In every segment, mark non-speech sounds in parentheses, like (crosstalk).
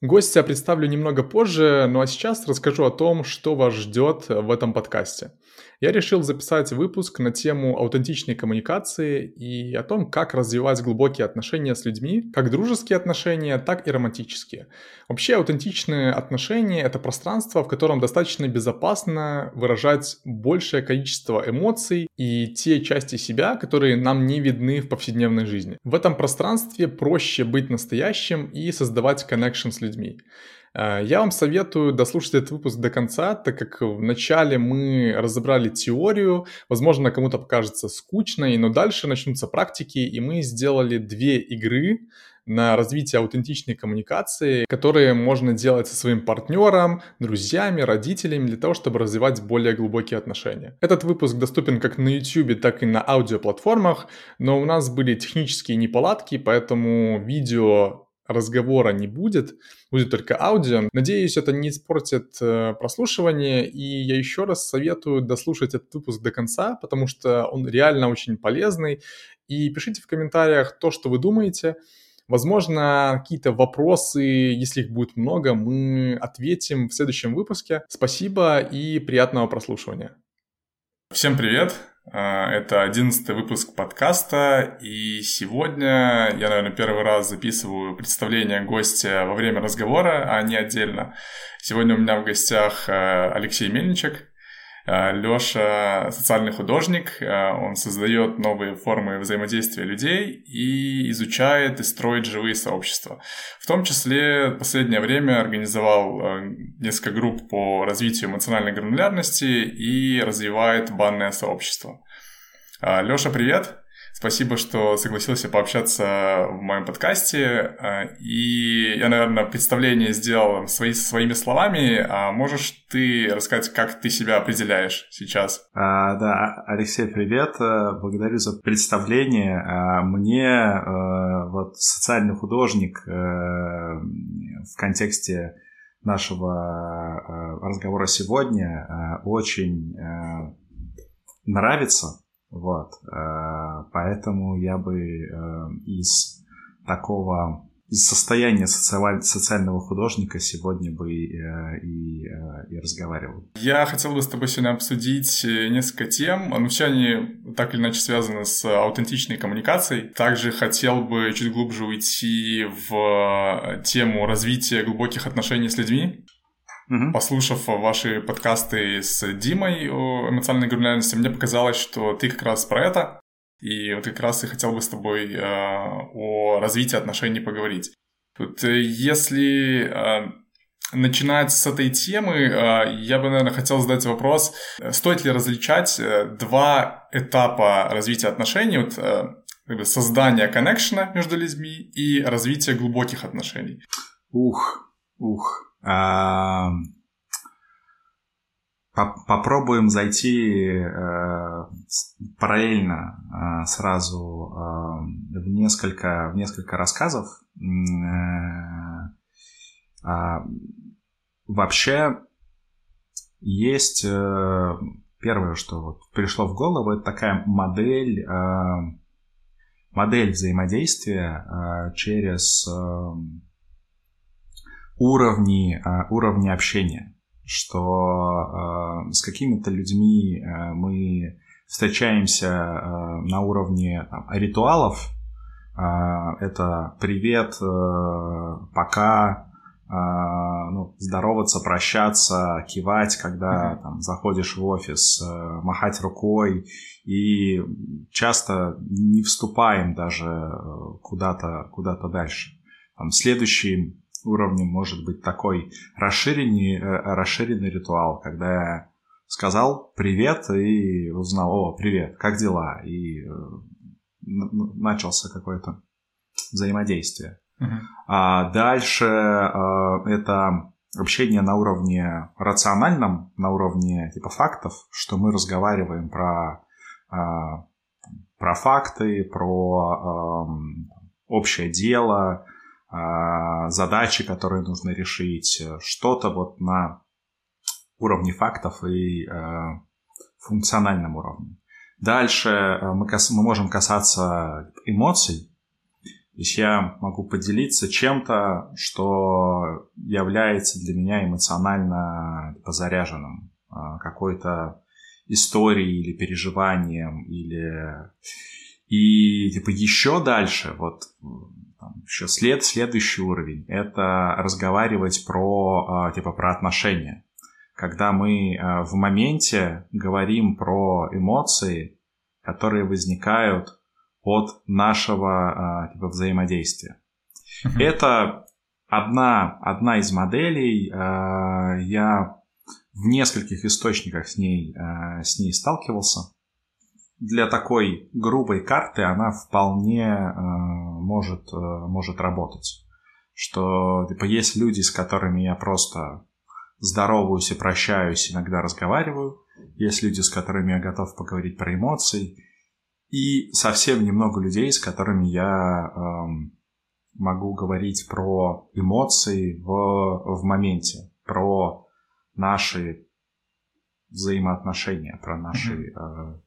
Гостя представлю немного позже, ну а сейчас расскажу о том, что вас ждет в этом подкасте. Я решил записать выпуск на тему аутентичной коммуникации и о том, как развивать глубокие отношения с людьми, как дружеские отношения, так и романтические. Вообще аутентичные отношения — это пространство, в котором достаточно безопасно выражать большее количество эмоций и те части себя, которые нам не видны в повседневной жизни. В этом пространстве проще быть настоящим и создавать connection с людьми я вам советую дослушать этот выпуск до конца, так как вначале мы разобрали теорию, возможно, кому-то покажется скучной, но дальше начнутся практики, и мы сделали две игры на развитие аутентичной коммуникации, которые можно делать со своим партнером, друзьями, родителями для того, чтобы развивать более глубокие отношения. Этот выпуск доступен как на YouTube, так и на аудиоплатформах, но у нас были технические неполадки, поэтому видео разговора не будет, будет только аудио. Надеюсь, это не испортит э, прослушивание, и я еще раз советую дослушать этот выпуск до конца, потому что он реально очень полезный. И пишите в комментариях то, что вы думаете. Возможно, какие-то вопросы, если их будет много, мы ответим в следующем выпуске. Спасибо и приятного прослушивания. Всем привет! А, это одиннадцатый выпуск подкаста, и сегодня я, наверное, первый раз записываю представление гостя во время разговора, а не отдельно. Сегодня у меня в гостях э, Алексей Мельничек, Э, Леша социальный художник, э, он создает новые формы взаимодействия людей и изучает и строит живые сообщества. В том числе в последнее время организовал э, несколько групп по развитию эмоциональной гранулярности и развивает банное сообщество. Леша, привет! Спасибо, что согласился пообщаться в моем подкасте. А, и я, наверное, представление сделал свои, своими словами. А можешь ты рассказать, как ты себя определяешь сейчас? А, да, Алексей, привет. Э, благодарю за представление. А, мне э, вот социальный художник э, в контексте нашего разговора сегодня очень нравится вот. Э, поэтому я бы э, из такого из состояния социаль... социального художника сегодня бы и, э, и, и разговаривал. Я хотел бы с тобой сегодня обсудить несколько тем, но все они так или иначе связаны с аутентичной коммуникацией. Также хотел бы чуть глубже уйти в тему развития глубоких отношений с людьми. Угу. Послушав ваши подкасты с Димой о эмоциональной гранулярности, мне показалось, что ты как раз про это. И вот как раз и хотел бы с тобой э, о развитии отношений поговорить. Тут, э, если э, начинать с этой темы, э, я бы, наверное, хотел задать вопрос, стоит ли различать э, два этапа развития отношений, вот, э, создание коннекшена между людьми и развитие глубоких отношений? Ух, ух, Попробуем зайти э, параллельно э, сразу э, в несколько, в несколько рассказов. Э, вообще есть первое, что вот пришло в голову, это такая модель, модель взаимодействия через уровни, а, уровни общения, что а, с какими-то людьми а, мы встречаемся на уровне там, ритуалов, это привет, пока, ну, здороваться, прощаться, кивать, когда там, заходишь в офис, махать рукой, и часто не вступаем даже куда-то куда дальше. Там, следующий уровнем может быть такой расширенный, э, расширенный ритуал, когда я сказал привет и узнал, о, привет, как дела? И э, начался какое-то взаимодействие. Uh-huh. А дальше э, это общение на уровне рациональном, на уровне типа фактов, что мы разговариваем про, про факты, про общее дело, задачи, которые нужно решить, э, что-то вот на уровне фактов и э, функциональном уровне. Дальше э, мы, кас- мы можем касаться эмоций, То есть я могу поделиться чем-то, что является для меня эмоционально заряженным, а, какой-то историей или переживанием, или... И типа еще дальше, вот там, еще след, следующий уровень, это разговаривать про, а, типа, про отношения. Когда мы а, в моменте говорим про эмоции, которые возникают от нашего а, типа, взаимодействия. Mm-hmm. Это одна, одна из моделей. Я в нескольких источниках с ней, с ней сталкивался для такой грубой карты она вполне может, э, может работать. Что типа, есть люди, с которыми я просто здороваюсь и прощаюсь, иногда разговариваю. Есть люди, с которыми я готов поговорить про эмоции. И совсем немного людей, с которыми я э, могу говорить про эмоции в, в моменте, про наши взаимоотношения, про наши mm-hmm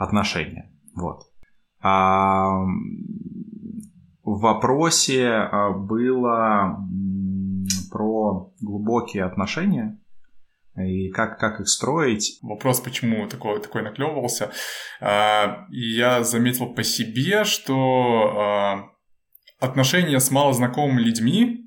отношения. Вот. А, в вопросе а, было про глубокие отношения и как, как их строить. Вопрос, почему такой, такой наклевывался. А, я заметил по себе, что отношения с малознакомыми людьми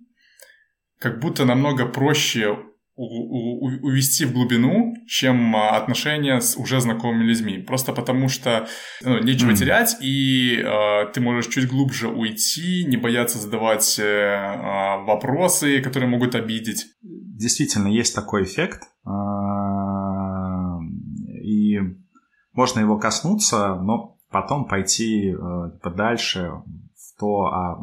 как будто намного проще увести в глубину, чем а, отношения с уже знакомыми людьми. Просто потому что ну, нечего mm. терять, и э, ты можешь чуть глубже уйти, не бояться задавать э, вопросы, которые могут обидеть. Действительно, есть такой эффект. А, и можно его коснуться, но потом пойти э, подальше в то, а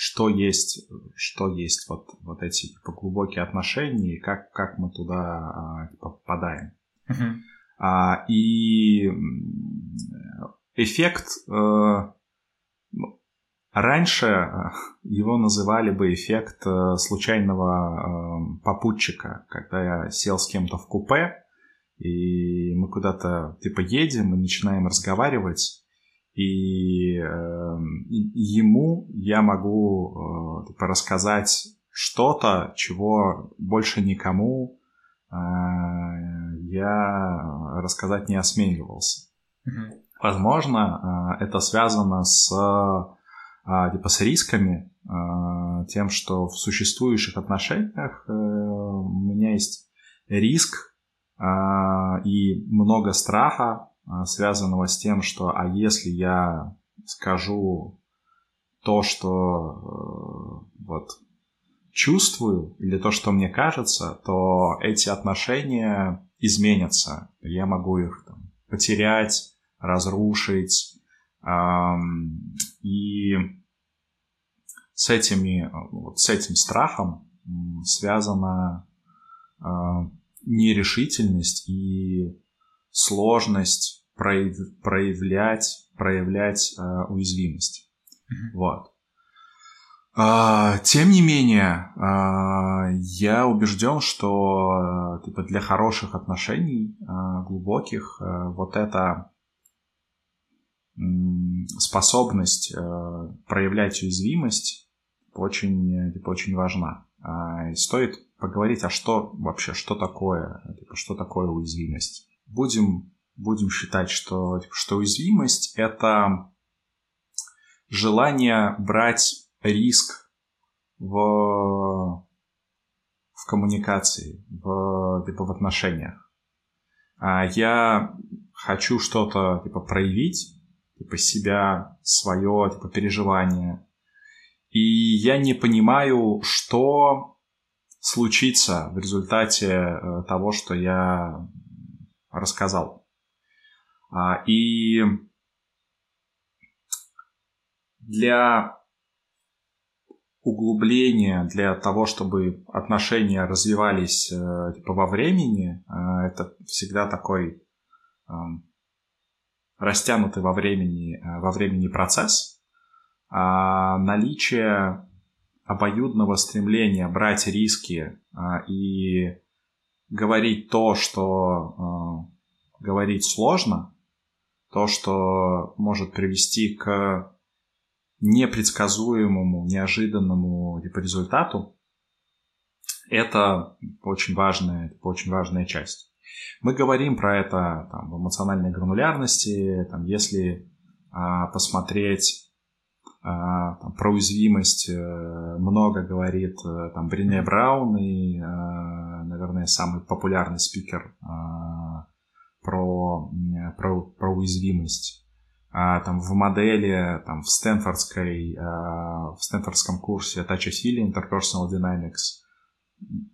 что есть, что есть вот, вот эти типа, глубокие отношения и как, как мы туда а, попадаем. Uh-huh. А, и эффект ну, раньше э, его называли бы эффект э, случайного попутчика, когда я сел с кем-то в купе, и мы куда-то типа едем и начинаем разговаривать, и э, ему я могу э, типа, рассказать что-то, чего больше никому э, я рассказать не осмеливался. Mm-hmm. Возможно, э, это связано с, э, типа, с рисками, э, тем, что в существующих отношениях э, у меня есть риск э, и много страха связанного с тем, что а если я скажу то, что э, вот чувствую или то, что мне кажется, то эти отношения изменятся. Я могу их там, потерять, разрушить. Эм, и с, этими, вот с этим страхом связана э, нерешительность и сложность прояв, проявлять, проявлять э, уязвимость. Mm-hmm. Вот. А, тем не менее, а, я убежден, что типа, для хороших отношений, а, глубоких, а, вот эта способность а, проявлять уязвимость очень, типа, очень важна. А, и стоит поговорить, а что вообще, что такое, типа, что такое уязвимость. Будем будем считать, что, типа, что уязвимость — это желание брать риск в, в коммуникации, в, типа, в отношениях. А я хочу что-то типа, проявить, типа себя, свое типа, переживание. И я не понимаю, что случится в результате э, того, что я рассказал. А, и для углубления, для того, чтобы отношения развивались э, типа, во времени, э, это всегда такой э, растянутый во времени, во времени процесс. А наличие обоюдного стремления брать риски и говорить то, что говорить сложно, то, что может привести к непредсказуемому, неожиданному типа, результату, это очень важная, очень важная часть. Мы говорим про это там, в эмоциональной гранулярности, там, если а, посмотреть а, там, про уязвимость, э, много говорит э, там Брине Браун и, а, наверное, самый популярный спикер а, про, про, про уязвимость. А, там в модели, там в Стэнфордской, а, в Стэнфордском курсе Touch Feeling Interpersonal Dynamics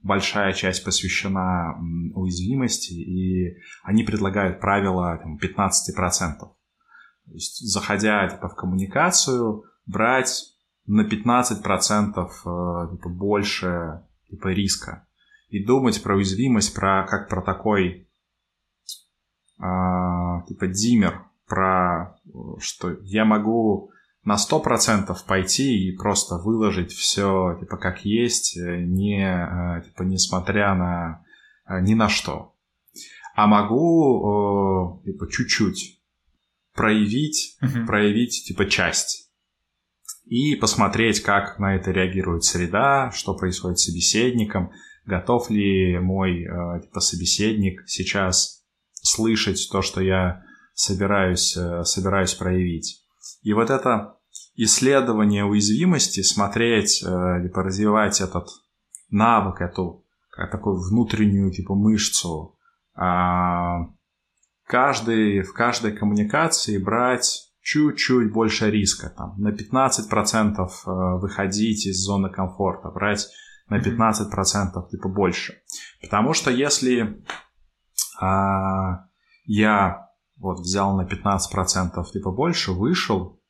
большая часть посвящена уязвимости, и они предлагают правило там, 15%. То есть, заходя типа, в коммуникацию, брать на 15% э, типа, больше типа, риска. И думать про уязвимость про, как про такой э, типа диммер, про что я могу на 100% пойти и просто выложить все типа как есть, э, не, э, типа, несмотря на э, ни на что. А могу типа чуть-чуть проявить, uh-huh. проявить типа часть и посмотреть, как на это реагирует среда, что происходит с собеседником, готов ли мой типа собеседник сейчас слышать то, что я собираюсь, собираюсь проявить. И вот это исследование уязвимости, смотреть, э, либо развивать этот навык, эту как такую внутреннюю типа мышцу, а, каждый, в каждой коммуникации брать чуть-чуть больше риска, там, на 15% э, выходить из зоны комфорта, брать на 15% типа больше. Потому что если а, я вот взял на 15% типа больше, вышел,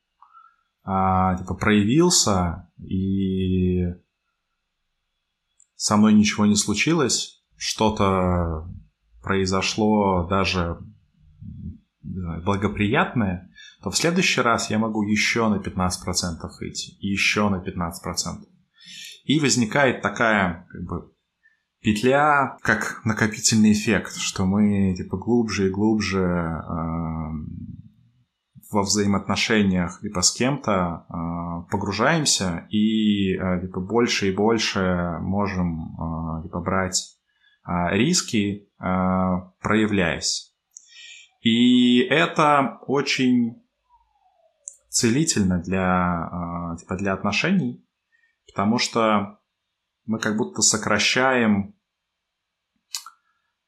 а, типа проявился, и со мной ничего не случилось, что-то произошло даже благоприятное, то в следующий раз я могу еще на 15% выйти, еще на 15%. И возникает такая как бы петля, как накопительный эффект, что мы типа глубже и глубже э, во взаимоотношениях либо с кем-то э, погружаемся и э, либо больше и больше можем э, либо брать э, риски, э, проявляясь. И это очень целительно для, э, типа для отношений, потому что мы как будто сокращаем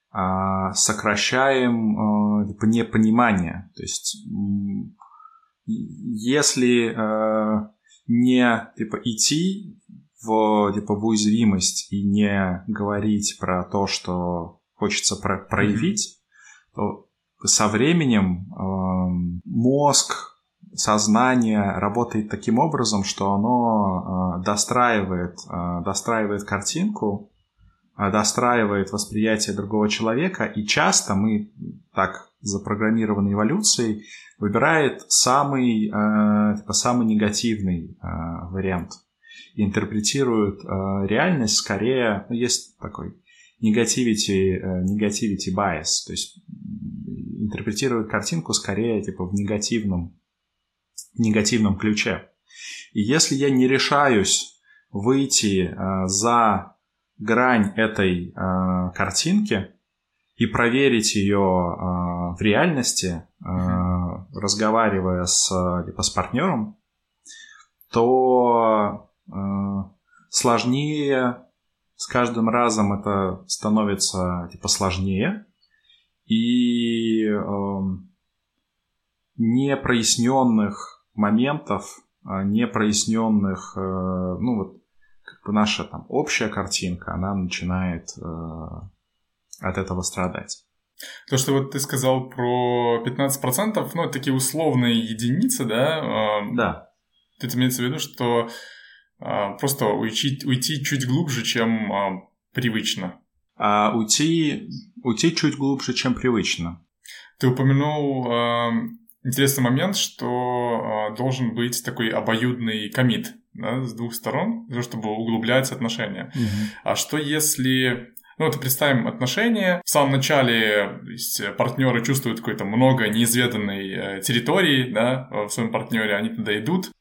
а, сокращаем типа, непонимание. То есть если э, не типа, идти в, типа, в уязвимость и не говорить про то, что хочется про проявить, mm-hmm. то со временем э, мозг, сознание работает таким образом, что оно э, достраивает, э, достраивает картинку а, достраивает восприятие другого человека, и часто мы так запрограммированы эволюцией, выбирает самый, э, типа, самый негативный э, вариант. Интерпретирует э, реальность скорее, ну, есть такой э, negativity bias, то есть интерпретирует картинку скорее типа в негативном, негативном ключе. И если я не решаюсь выйти э, за грань этой э, картинки и проверить ее э, в реальности, э, разговаривая с, либо с партнером, то э, сложнее, с каждым разом это становится типа сложнее, и э, непроясненных моментов, э, непроясненных, э, ну вот бы наша там общая картинка, она начинает э, от этого страдать. То, что вот ты сказал про 15%, ну, это такие условные единицы, да? Да. Это имеется в виду, что э, просто уйти, уйти чуть глубже, чем э, привычно. А уйти, уйти чуть глубже, чем привычно. Ты упомянул интересный момент, что э, должен быть такой обоюдный комит да, с двух сторон, для того, чтобы углублять отношения. Угу. А что если ну вот представим отношения. В самом начале есть, партнеры чувствуют какой-то много неизведанной э, территории, да, в своем партнере, они туда идут.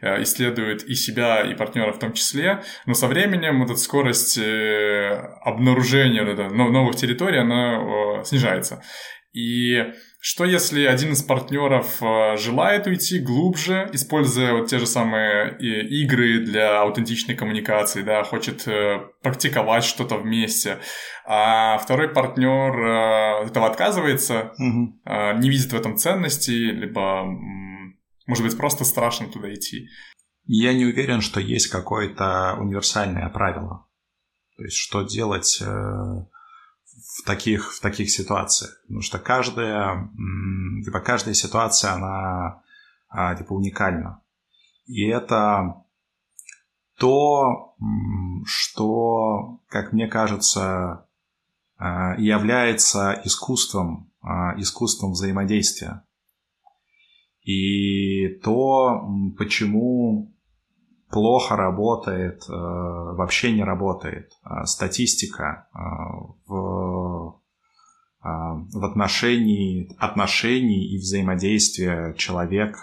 э, исследует и себя, и партнера в том числе, но со временем эта скорость э, обнаружения новых территорий, она снижается. И что если один из партнеров э, желает уйти глубже, используя вот те же самые э, игры для аутентичной коммуникации, да, хочет э, практиковать что-то вместе, а второй партнер этого отказывается, угу. не видит в этом ценности, либо, может быть, просто страшно туда идти? Я не уверен, что есть какое-то универсальное правило. То есть, что делать в таких, в таких ситуациях. Потому что каждая, типа, каждая ситуация, она а, типа, уникальна. И это то, что, как мне кажется, а, является искусством, а, искусством взаимодействия. И то, почему плохо работает, э, вообще не работает э, статистика э, в, в отношении отношений и взаимодействия человек,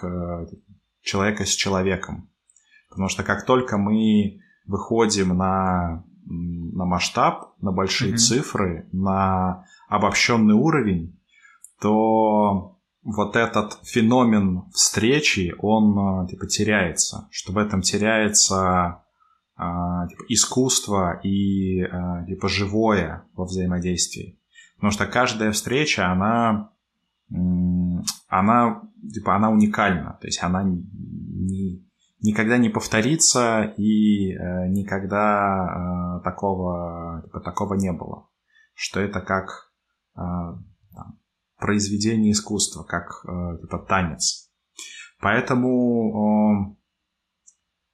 человека с человеком. Потому что как только мы выходим на, на масштаб, на большие mm-hmm. цифры, на обобщенный уровень, то вот этот феномен встречи, он э, типа теряется, что в этом теряется а, типа, искусство и а, типа живое во взаимодействии. Потому что каждая встреча, она, она, типа, она уникальна, то есть она не, никогда не повторится и э, никогда э, такого, типа, такого не было. Что это как произведение искусства, как э, типа танец. Поэтому,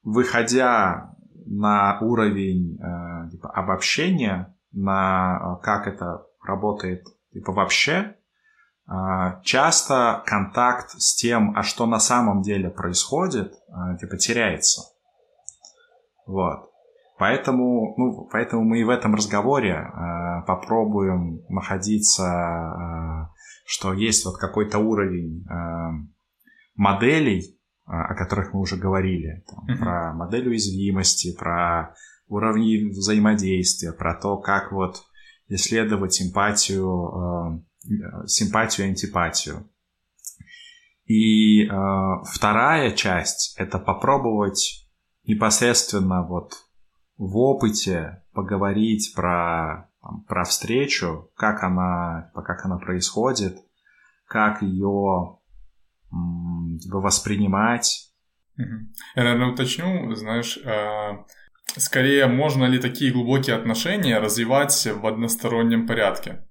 выходя на уровень э, типа, обобщения, на э, как это работает типа вообще, часто контакт с тем, а что на самом деле происходит, типа теряется. Вот. Поэтому, ну, поэтому мы и в этом разговоре э, попробуем находиться э, что есть вот какой-то уровень э, моделей, э, о которых мы уже говорили, там, mm-hmm. про модель уязвимости, про уровни взаимодействия, про то, как вот исследовать эмпатию, э, симпатию и антипатию. И э, вторая часть — это попробовать непосредственно вот в опыте поговорить про там, про встречу, как она, как она происходит, как ее типа, воспринимать. Я, наверное, уточню, знаешь, а, скорее, можно ли такие глубокие отношения развивать в одностороннем порядке?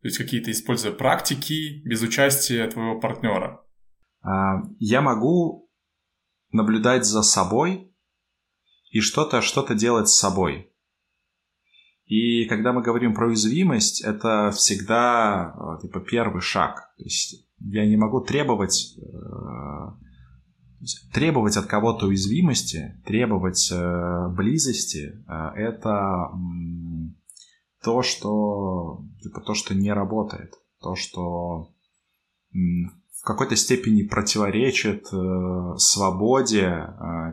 То есть какие-то используя практики без участия твоего партнера? А, я могу наблюдать за собой и что-то что делать с собой. И когда мы говорим про уязвимость, это всегда э, типа первый шаг. То есть я не могу требовать э, требовать от кого-то уязвимости, требовать э, близости, это то, что типа то, что не работает, то, что в какой-то степени противоречит свободе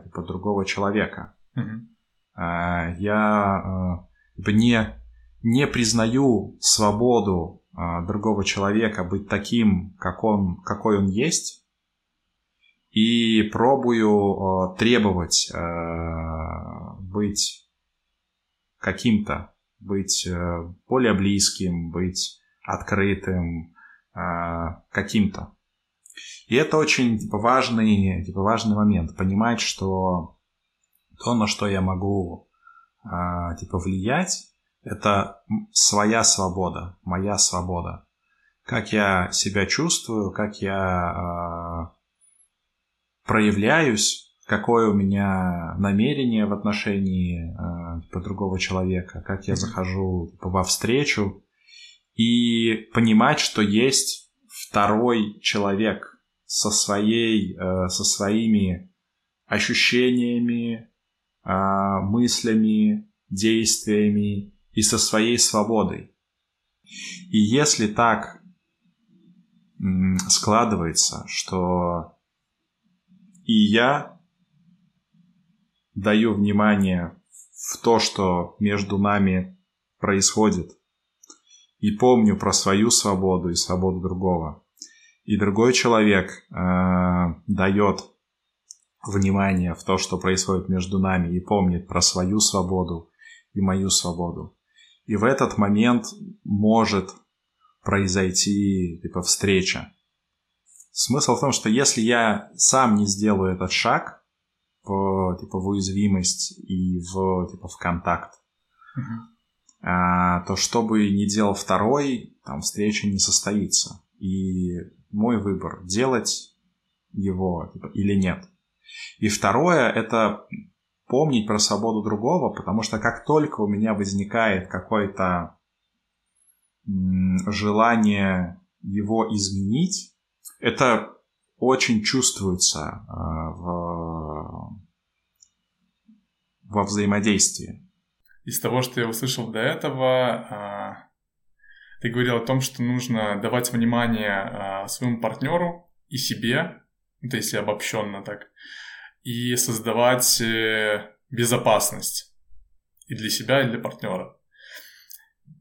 типа другого человека. Mm-hmm. Я не, не признаю свободу а, другого человека быть таким, как он, какой он есть, и пробую а, требовать а, быть каким-то, быть а, более близким, быть открытым, а, каким-то. И это очень типа, важный, типа, важный момент. Понимать, что то, на что я могу а, типа влиять, это своя свобода, моя свобода. Как я себя чувствую, как я а, проявляюсь, какое у меня намерение в отношении э, типа, другого человека, как я захожу типа, во встречу, и понимать, что есть второй человек со своей, э, со своими ощущениями, мыслями, действиями и со своей свободой. И если так складывается, что и я, даю внимание в то, что между нами происходит, и помню про свою свободу и свободу другого, и другой человек э, дает внимание в то, что происходит между нами, и помнит про свою свободу и мою свободу. И в этот момент может произойти типа встреча. Смысл в том, что если я сам не сделаю этот шаг в, типа, в уязвимость и в, типа, в контакт, uh-huh. а, то что бы ни делал второй, там встреча не состоится. И мой выбор, делать его типа, или нет. И второе, это помнить про свободу другого, потому что как только у меня возникает какое-то желание его изменить, это очень чувствуется э, в, во взаимодействии. Из того, что я услышал до этого, а, ты говорил о том, что нужно давать внимание а, своему партнеру и себе, это если обобщенно так, и создавать э, безопасность и для себя, и для партнера.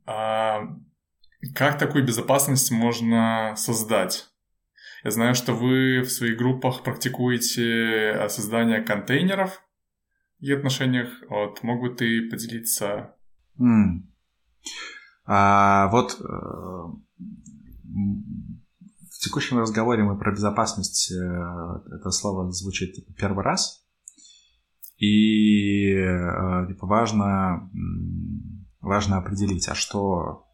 А как такую безопасность можно создать? Я знаю, что вы в своих группах практикуете э, создание контейнеров в отношениях. Вот, мог бы ты поделиться? Mm. А, вот э, в текущем разговоре мы про безопасность, э, это слово звучит типа, первый раз. И типа, важно, важно определить, а что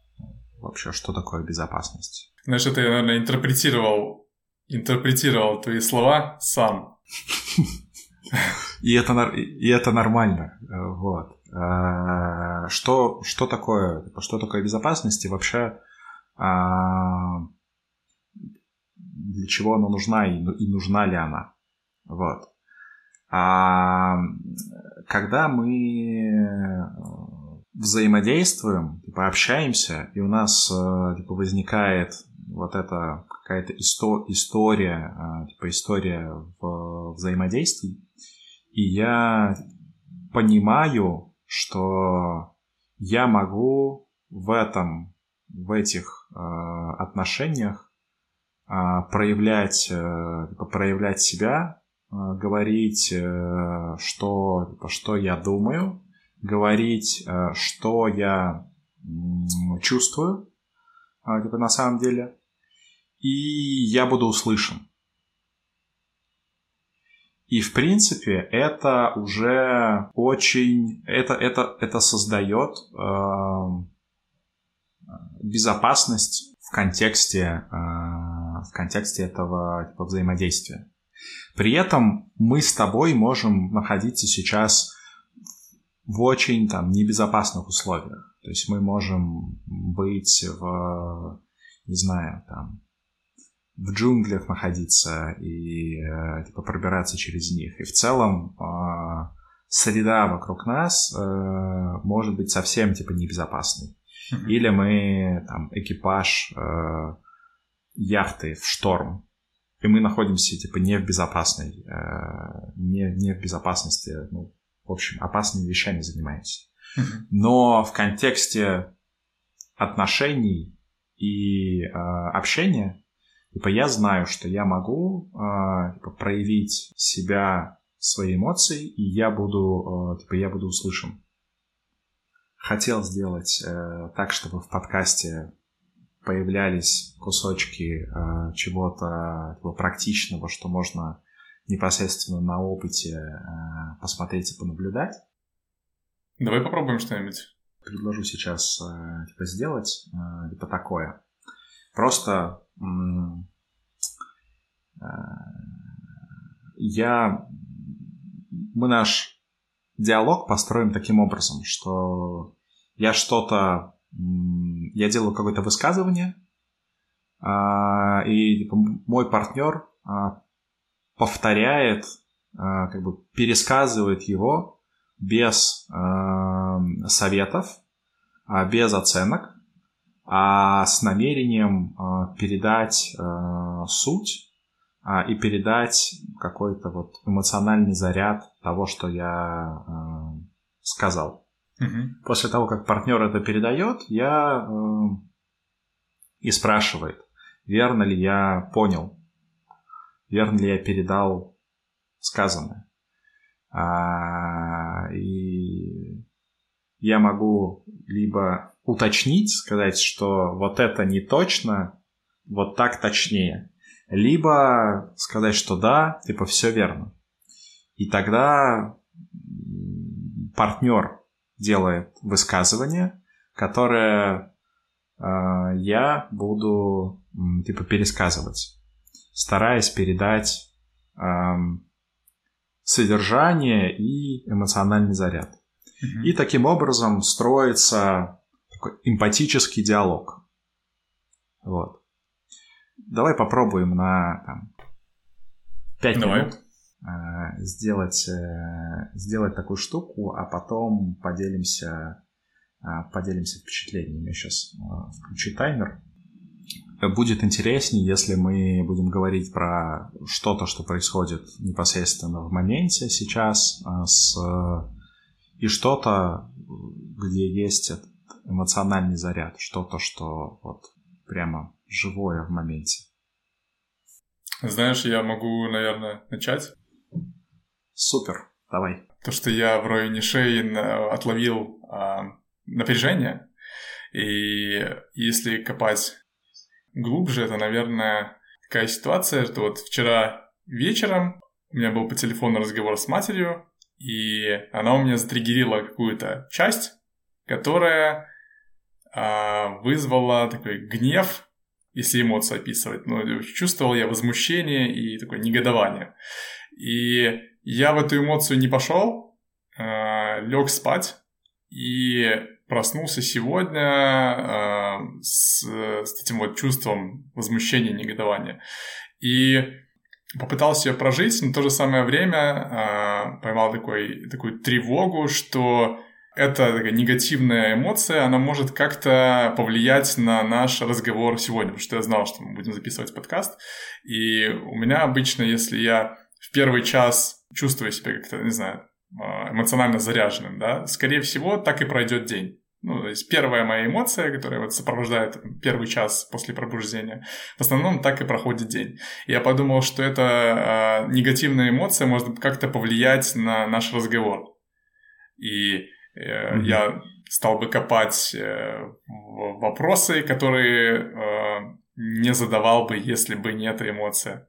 вообще, что такое безопасность. Знаешь, это я, наверное, интерпретировал интерпретировал твои слова сам. И это, и это нормально. Вот. А, что, что такое, типа, что такое безопасность и вообще а, для чего она нужна и, и нужна ли она? Вот. А, когда мы взаимодействуем, типа общаемся, и у нас типа, возникает вот эта какая-то исто- история, а, типа история в взаимодействии. И я понимаю, что я могу в этом, в этих э, отношениях э, проявлять, э, типа, проявлять себя, э, говорить, э, что, типа, что я думаю, говорить, что я чувствую, э, типа, на самом деле, и я буду услышан. И, в принципе, это уже очень... Это, это, это создает э, безопасность в контексте, э, в контексте этого типа, взаимодействия. При этом мы с тобой можем находиться сейчас в очень там небезопасных условиях. То есть мы можем быть в, не знаю, там, в джунглях находиться и э, типа пробираться через них. И в целом э, среда вокруг нас э, может быть совсем типа небезопасной. Или мы там экипаж яхты в шторм, и мы находимся типа не в безопасной, э, не, не в безопасности, ну, в общем, опасными вещами занимаемся. Но в контексте отношений и э, общения Типа я знаю, что я могу э, типа, проявить себя, свои эмоции, и я буду, э, типа, я буду услышан. Хотел сделать э, так, чтобы в подкасте появлялись кусочки э, чего-то типа, практичного, что можно непосредственно на опыте э, посмотреть и понаблюдать. Давай попробуем что-нибудь. Предложу сейчас э, типа сделать э, типа такое. Просто э, я... Мы наш диалог построим таким образом, что я что-то... Я делаю какое-то высказывание, а, и типа, мой партнер а, повторяет, а, как бы пересказывает его без советов, без оценок, а с намерением передать суть и передать какой-то вот эмоциональный заряд того, что я сказал. Мгм. После того, как партнер это передает, я э, и спрашивает, верно ли я понял, верно ли я передал сказанное. А, и я могу либо уточнить, сказать, что вот это не точно, вот так точнее, либо сказать, что да, типа все верно. И тогда партнер делает высказывание, которое э, я буду типа пересказывать, стараясь передать эм, содержание и эмоциональный заряд. И таким образом строится такой эмпатический диалог. Вот. Давай попробуем на там, 5 Давай. минут э, сделать, э, сделать такую штуку, а потом поделимся, э, поделимся впечатлениями. Я сейчас включу таймер. Будет интереснее, если мы будем говорить про что-то, что происходит непосредственно в моменте сейчас, э, с, и что-то, где есть этот эмоциональный заряд, что-то, что вот прямо живое в моменте. Знаешь, я могу, наверное, начать. Супер, давай. То, что я в районе шеи на- отловил а, напряжение, и если копать глубже, это, наверное, такая ситуация, что вот вчера вечером у меня был по телефону разговор с матерью, и она у меня затриггерила какую-то часть, которая а, вызвала такой гнев, если эмоцию описывать. Ну, чувствовал я возмущение и такое негодование. И я в эту эмоцию не пошел, лег спать и проснулся сегодня э, с, с этим вот чувством возмущения, негодования. И попытался ее прожить, но в то же самое время э, поймал такой, такую тревогу, что эта такая негативная эмоция, она может как-то повлиять на наш разговор сегодня, потому что я знал, что мы будем записывать подкаст. И у меня обычно, если я в первый час чувствую себя как-то, не знаю, эмоционально заряженным, да, скорее всего, так и пройдет день. Ну, то есть первая моя эмоция, которая вот сопровождает первый час после пробуждения, в основном так и проходит день. Я подумал, что эта э, негативная эмоция может как-то повлиять на наш разговор. И э, mm-hmm. я стал бы копать э, вопросы, которые э, не задавал бы, если бы не эта эмоция.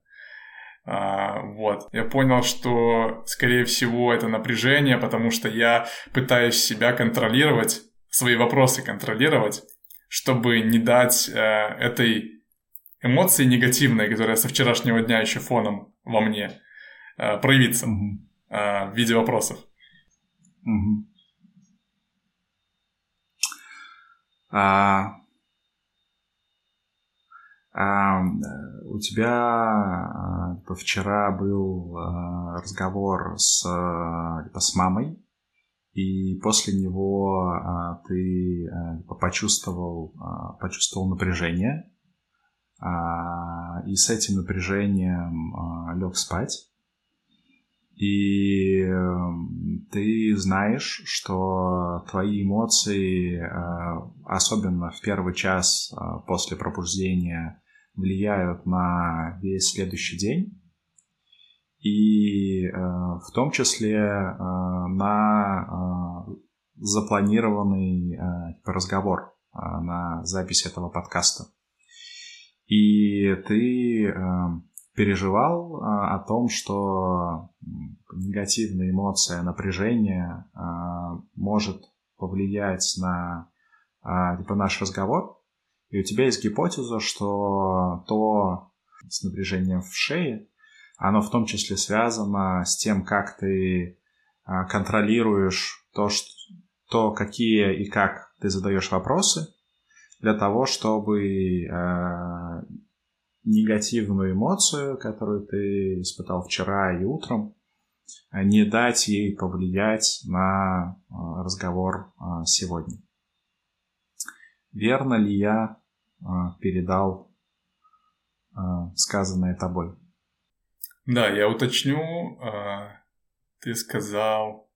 А, вот. Я понял, что, скорее всего, это напряжение, потому что я пытаюсь себя контролировать, свои вопросы контролировать, чтобы не дать э, этой эмоции негативной, которая со вчерашнего дня еще фоном во мне, э, проявиться Мгм. э, в виде вопросов. Мгм. А, э, у тебя а, вчера был а, разговор с, с мамой, и после него ты а, почувствовал, почувствовал напряжение, и с этим напряжением лег спать. И э, ты знаешь, что твои эмоции, э, особенно в первый час э, после пробуждения, влияют на весь следующий день. И э, в том числе э, на э, запланированный типа разговор, на запись этого подкаста. И ты переживал о том, что негативная эмоция, напряжение может повлиять на типа, наш разговор, и у тебя есть гипотеза, что то с напряжением в шее, оно в том числе связано с тем, как ты а, контролируешь то, что, то, какие и как ты задаешь вопросы, для того, чтобы а, негативную эмоцию, которую ты испытал вчера и утром, не дать ей повлиять на разговор сегодня. Верно ли я передал сказанное тобой? Да, я уточню. А, ты сказал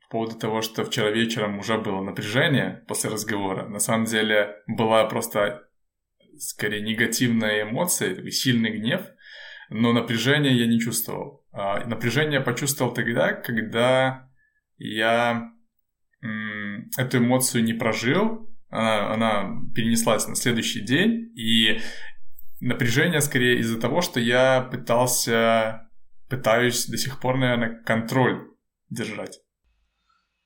по поводу того, что вчера вечером уже было напряжение после разговора. На самом деле была просто скорее негативная эмоция, такой сильный гнев, но напряжение я не чувствовал. А, напряжение почувствовал тогда, когда я эту эмоцию не прожил, она, она перенеслась на следующий день, и напряжение скорее из-за того, что я пытался, пытаюсь до сих пор, наверное, контроль держать.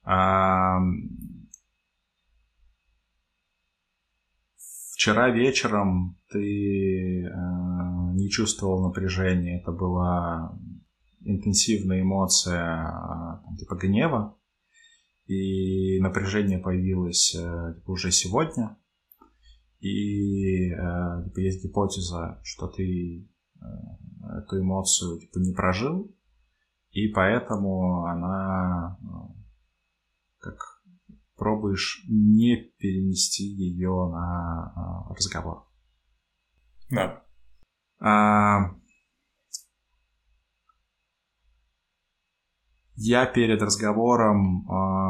А... Вчера вечером ты э, не чувствовал напряжения, это была интенсивная эмоция э, типа гнева, и напряжение появилось э, типа, уже сегодня, и э, типа, есть гипотеза, что ты э, эту эмоцию типа, не прожил, и поэтому она э, как пробуешь не перенести ее на разговор. Да. А, я перед разговором а,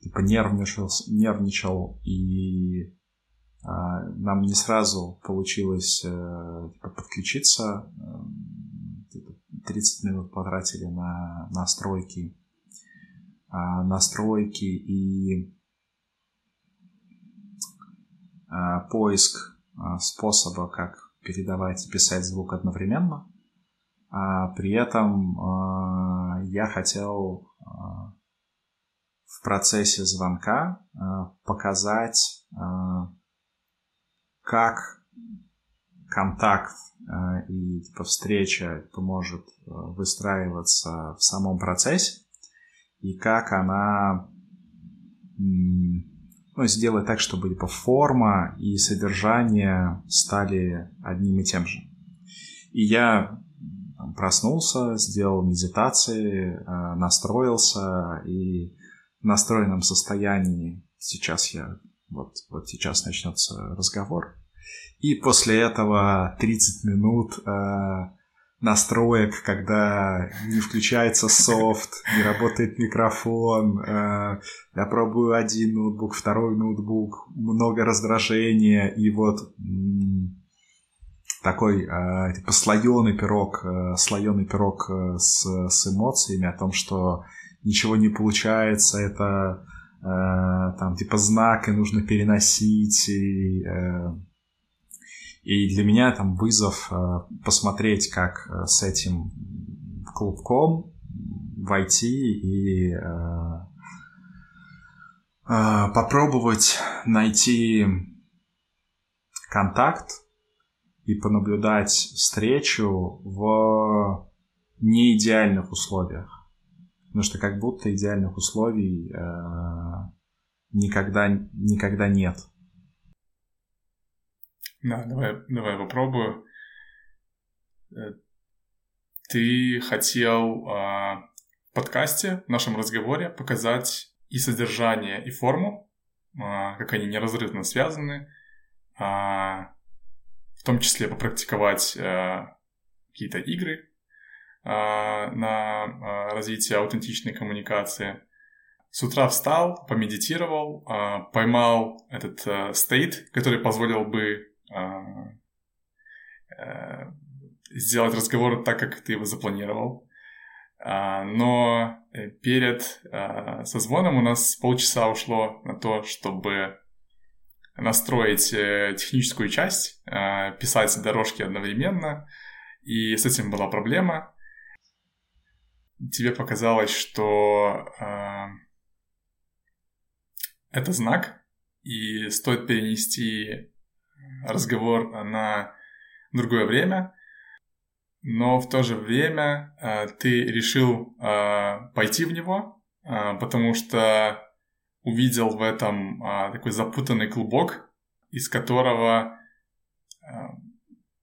типа нервничал, нервничал и а, нам не сразу получилось а, типа, подключиться. 30 минут потратили на настройки а, настройки и а, поиск а, способа, как передавать и писать звук одновременно. А при этом я хотел в процессе звонка показать, как контакт и типа, встреча поможет выстраиваться в самом процессе и как она ну, сделать так, чтобы типа, форма и содержание стали одним и тем же. И я проснулся, сделал медитации, э, настроился, и настроенном состоянии сейчас я, вот, вот сейчас начнется разговор. И после этого 30 минут э, настроек, когда не включается софт, (laughs) не работает микрофон. Э, я пробую один ноутбук, второй ноутбук, много раздражения и вот такой э, типа слоеный пирог, э, слоеный пирог с, с эмоциями о том, что ничего не получается, это там типа знак и нужно переносить и и для меня там вызов э, посмотреть, как э, с этим клубком войти и э, попробовать найти контакт и понаблюдать встречу в неидеальных условиях. Потому что как будто идеальных условий э, никогда, никогда нет. Да, давай, давай попробую. Э, ты хотел а, в подкасте, в нашем разговоре показать и содержание, и форму, а, как они неразрывно связаны, а, в том числе попрактиковать а, какие-то игры на а, развитие аутентичной коммуникации. С утра встал, помедитировал, а, поймал этот а, стейт, который позволил бы а, э, сделать разговор так, как ты его запланировал. А, но э, перед а, созвоном у нас полчаса ушло на то, чтобы настроить э, техническую часть, писать дорожки одновременно, и с этим была проблема. Тебе показалось, что это знак, и стоит перенести разговор на другое время, но в то же время э, ты решил э, пойти в него, э, потому что увидел в этом э, такой запутанный клубок, из которого э,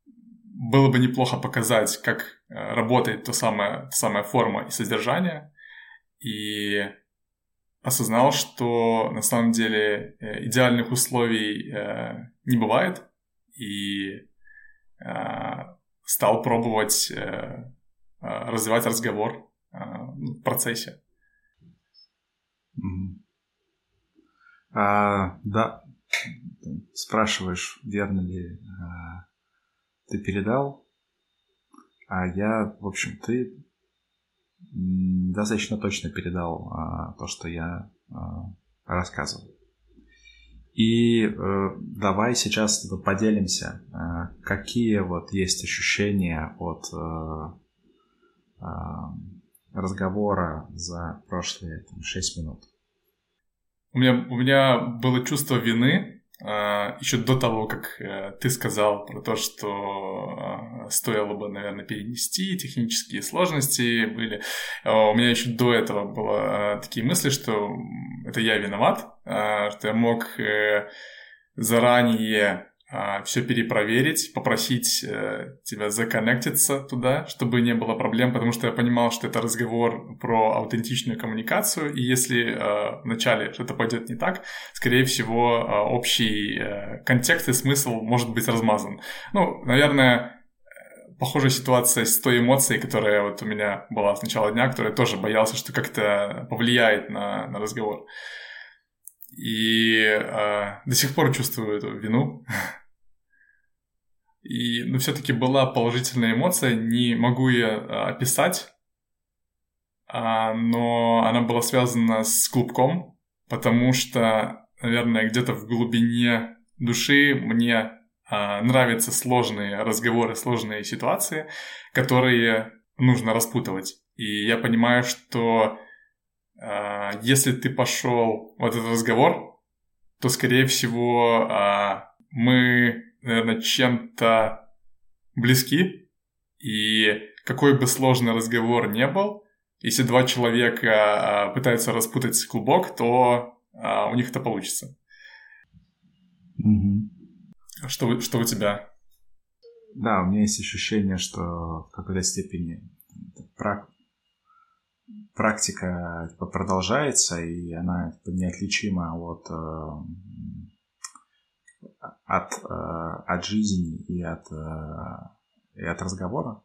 было бы неплохо показать, как э, работает то самое, та самая форма и содержание, и осознал, что на самом деле э, идеальных условий э, не бывает, и э, стал пробовать э, развивать разговор в процессе. А, да, спрашиваешь, верно ли а, ты передал, а я, в общем, ты достаточно точно передал а, то, что я а, рассказывал. И э, давай сейчас поделимся, э, какие вот есть ощущения от э, э, разговора за прошлые там, 6 минут. У меня, у меня было чувство вины еще до того, как э, ты сказал про то, что а, стоило бы, наверное, перенести, технические сложности были. А, у меня еще до этого было такие мысли, что это я виноват, что я мог э, заранее а, все перепроверить, попросить э, тебя законнектиться туда, чтобы не было проблем, потому что я понимал, что это разговор про аутентичную коммуникацию, и если э, вначале что-то пойдет не так, скорее всего, э, общий контекст и смысл может быть размазан. Ну, наверное, похожая ситуация с той эмоцией, которая вот у меня была с начала дня, которая тоже боялся, что как-то повлияет на, на разговор. И э, до сих пор чувствую эту вину. И, ну, все-таки была положительная эмоция, не могу ее а, описать, а, но она была связана с клубком, потому что, наверное, где-то в глубине души мне а, нравятся сложные разговоры, сложные ситуации, которые нужно распутывать. И я понимаю, что если ты пошел в этот разговор, то, скорее всего, а, мы наверное, чем-то близки, и какой бы сложный разговор не был, если два человека а, пытаются распутать клубок, то а, у них это получится. Mm-hmm. Что, что у тебя? Да, у меня есть ощущение, что в какой-то степени прак... практика типа, продолжается, и она типа, неотличима от э, от, э, от жизни и от, э, и от разговора.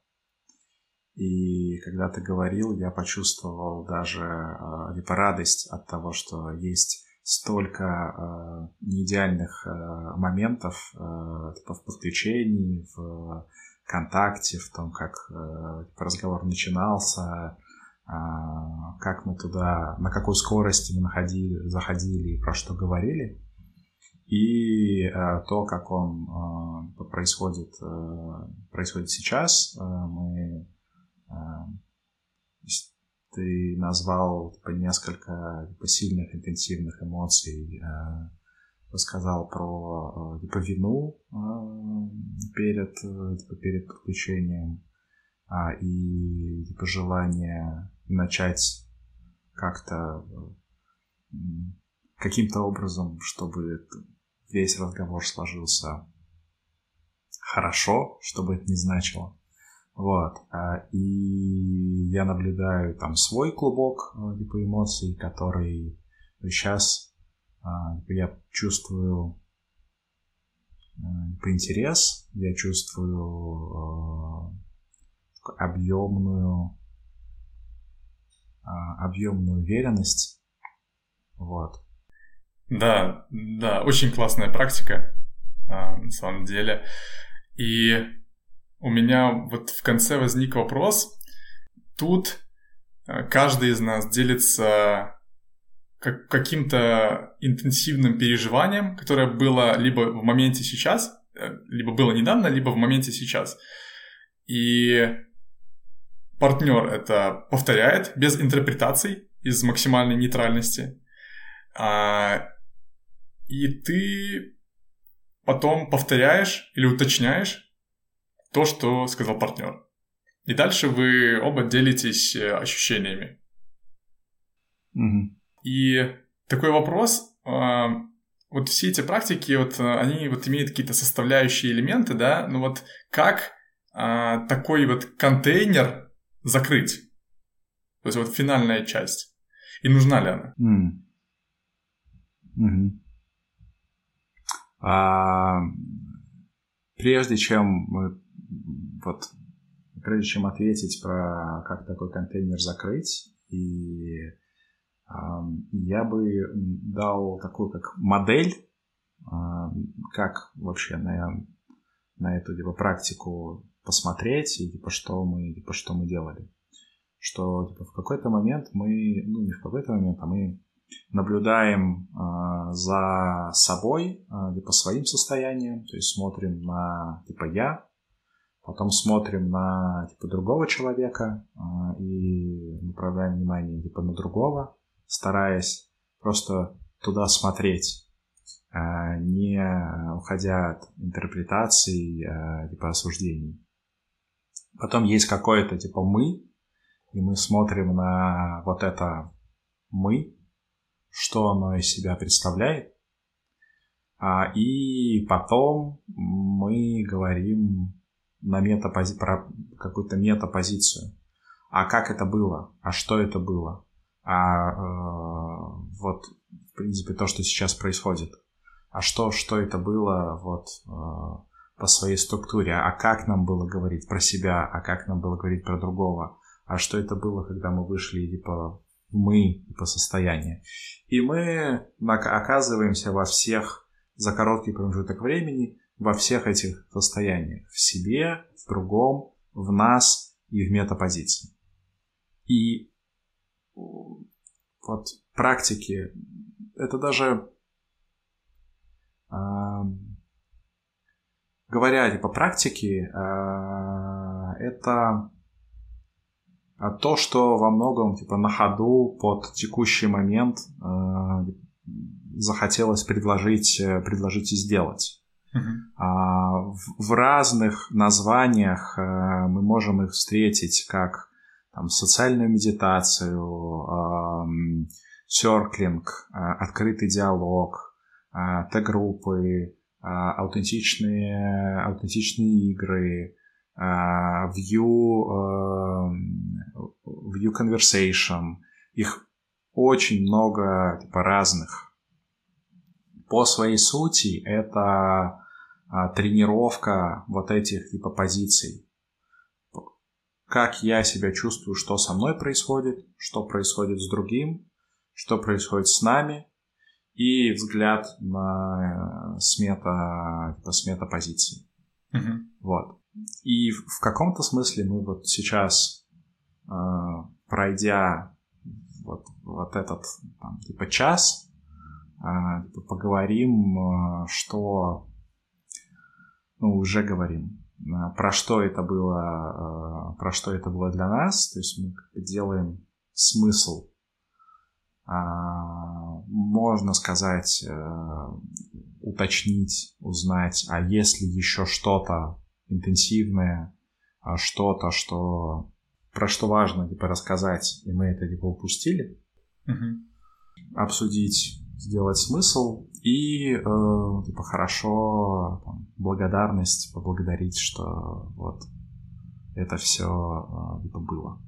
И когда ты говорил, я почувствовал даже типа радость от того, что есть столько э, неидеальных э, моментов э, типа в подключении, в контакте, в том, как э, типа, разговор начинался, как мы туда, на какой скорости мы находили, заходили и про что говорили и э, то, как он э, происходит, происходит сейчас. Мы, ты назвал типа, несколько типа, сильных, интенсивных эмоций, рассказал про типа, вину перед, типа, перед подключением и типа, желание начать как-то каким-то образом, чтобы весь разговор сложился хорошо, что бы это ни значило. Вот. А, и я наблюдаю там свой клубок э, типа эмоций, который сейчас а, типа, я чувствую по интерес, я чувствую объемную а, объемную уверенность. Вот. Да, да, очень классная практика, а, на самом деле. И у меня вот в конце возник вопрос. Тут а, каждый из нас делится как, каким-то интенсивным переживанием, которое было либо в моменте сейчас, э, либо было недавно, либо в моменте сейчас. И партнер это повторяет без интерпретаций из максимальной нейтральности. А, и ты потом повторяешь или уточняешь то, что сказал партнер. И дальше вы оба делитесь э, ощущениями. Mm-hmm. И такой вопрос, а, вот все эти практики, вот они вот имеют какие-то составляющие элементы, да, ну вот как а, такой вот контейнер закрыть? То есть вот финальная часть. И нужна ли она? Mm. Mm-hmm. А, прежде чем мы вот прежде чем ответить про как такой контейнер закрыть, и э, я бы дал такую как модель, э, как вообще на, на эту типа, практику посмотреть и типа что мы типа что мы делали, что типа в какой-то момент мы ну не в какой-то момент, а мы наблюдаем э, за собой, э, типа своим состоянием, то есть смотрим на типа я, потом смотрим на типа другого человека э, и направляем внимание типа на другого, стараясь просто туда смотреть, не уходя от интерпретаций, э, типа осуждений. Потом есть какое-то типа мы, и мы смотрим на вот это мы, что оно из себя представляет. А, и потом мы говорим на метапози... про какую-то метапозицию. А как это было? А что это было? А э, вот, в принципе, то, что сейчас происходит. А что, что это было вот э, по своей структуре? А как нам было говорить про себя? А как нам было говорить про другого? А что это было, когда мы вышли типа мы по состоянию. И мы оказываемся во всех, за короткий промежуток времени, во всех этих состояниях. В себе, в другом, в нас и в метапозиции. И вот практики, это даже э, говоря типа практики, э, это то, что во многом типа на ходу под текущий момент э, захотелось предложить, э, предложить и сделать. Uh-huh. В, разных названиях мы можем их встретить как там, социальную медитацию, серклинг, открытый диалог, Т-группы, аутентичные, аутентичные игры, View, View Conversation. Их очень много типа, разных. По своей сути это а, тренировка вот этих типа позиций. Как я себя чувствую, что со мной происходит, что происходит с другим, что происходит с нами, и взгляд на смета, типа, смета позиций. Uh-huh. Вот. И в каком-то смысле мы вот сейчас, э, пройдя вот, вот этот там, типа час, э, типа, поговорим, э, что, ну, уже говорим, про что это было, про что это было для нас, то есть мы делаем смысл можно сказать, уточнить, узнать, а если еще что-то интенсивное, а что-то, что про что важно типа рассказать, и мы это типа упустили, угу. обсудить, сделать смысл и э, типа хорошо там, благодарность поблагодарить, что вот это все э, типа было.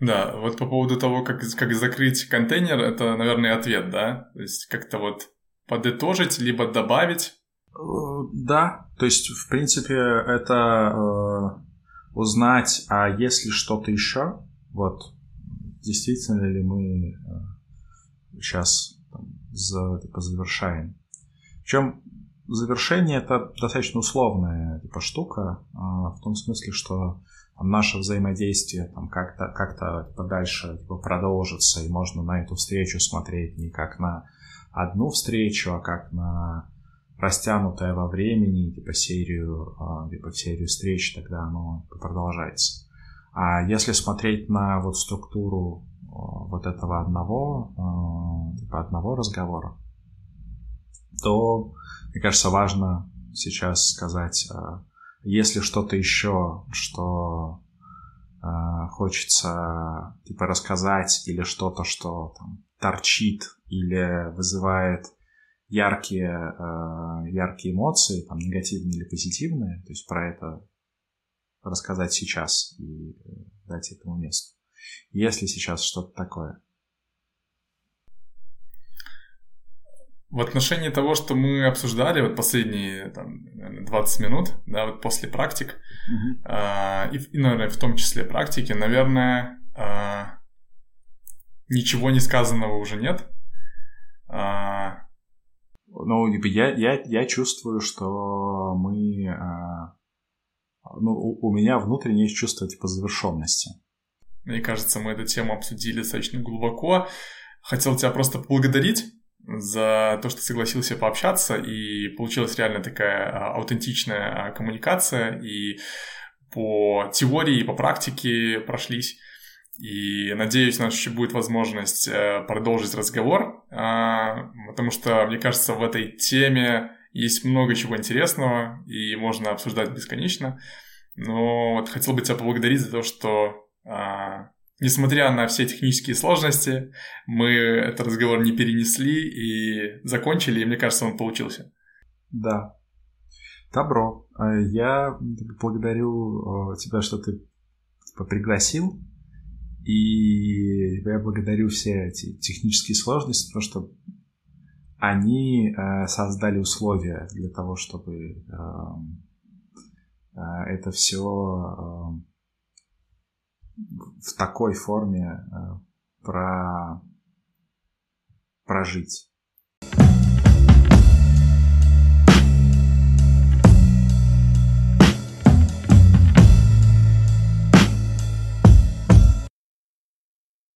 Да, вот по поводу того, как, как закрыть контейнер, это, наверное, ответ, да? То есть как-то вот подытожить, либо добавить Э, да, то есть, в принципе, это э, узнать, а есть ли что-то еще, вот, действительно ли мы э, сейчас там, за, типа, завершаем. Причем завершение это достаточно условная типа, штука, э, в том смысле, что наше взаимодействие там, как-то как типа, дальше типа, продолжится, и можно на эту встречу смотреть не как на одну встречу, а как на растянутое во времени, типа серию, а, типа серию встреч, тогда оно продолжается. А если смотреть на вот структуру а, вот этого одного, а, типа одного разговора, то, мне кажется, важно сейчас сказать, если что-то еще, что хочется типа рассказать или что-то, что там торчит или вызывает яркие, э, яркие эмоции, там, негативные или позитивные, то есть про это рассказать сейчас и э, дать этому месту. Если сейчас что-то такое. В отношении того, что мы обсуждали вот последние там, 20 минут, да, вот после практик, mm-hmm. э, и, и, наверное, в том числе практики, наверное, э, ничего не сказанного уже нет. Э, ну, я, я, я чувствую, что мы... Э, ну, у, у меня внутренне есть чувство типа завершенности. Мне кажется, мы эту тему обсудили достаточно глубоко. Хотел тебя просто поблагодарить за то, что согласился пообщаться, и получилась реально такая а, аутентичная а, коммуникация, и по теории, и по практике прошлись. И надеюсь, у нас еще будет возможность э, продолжить разговор, а, потому что, мне кажется, в этой теме есть много чего интересного, и можно обсуждать бесконечно. Но вот хотел бы тебя поблагодарить за то, что несмотря на все технические сложности, мы этот разговор не перенесли и закончили, и мне кажется, он получился. Да. Добро. А я благодарю тебя, что ты типа, пригласил. И я благодарю все эти технические сложности, потому что они э, создали условия для того, чтобы это все в такой форме э, про... прожить.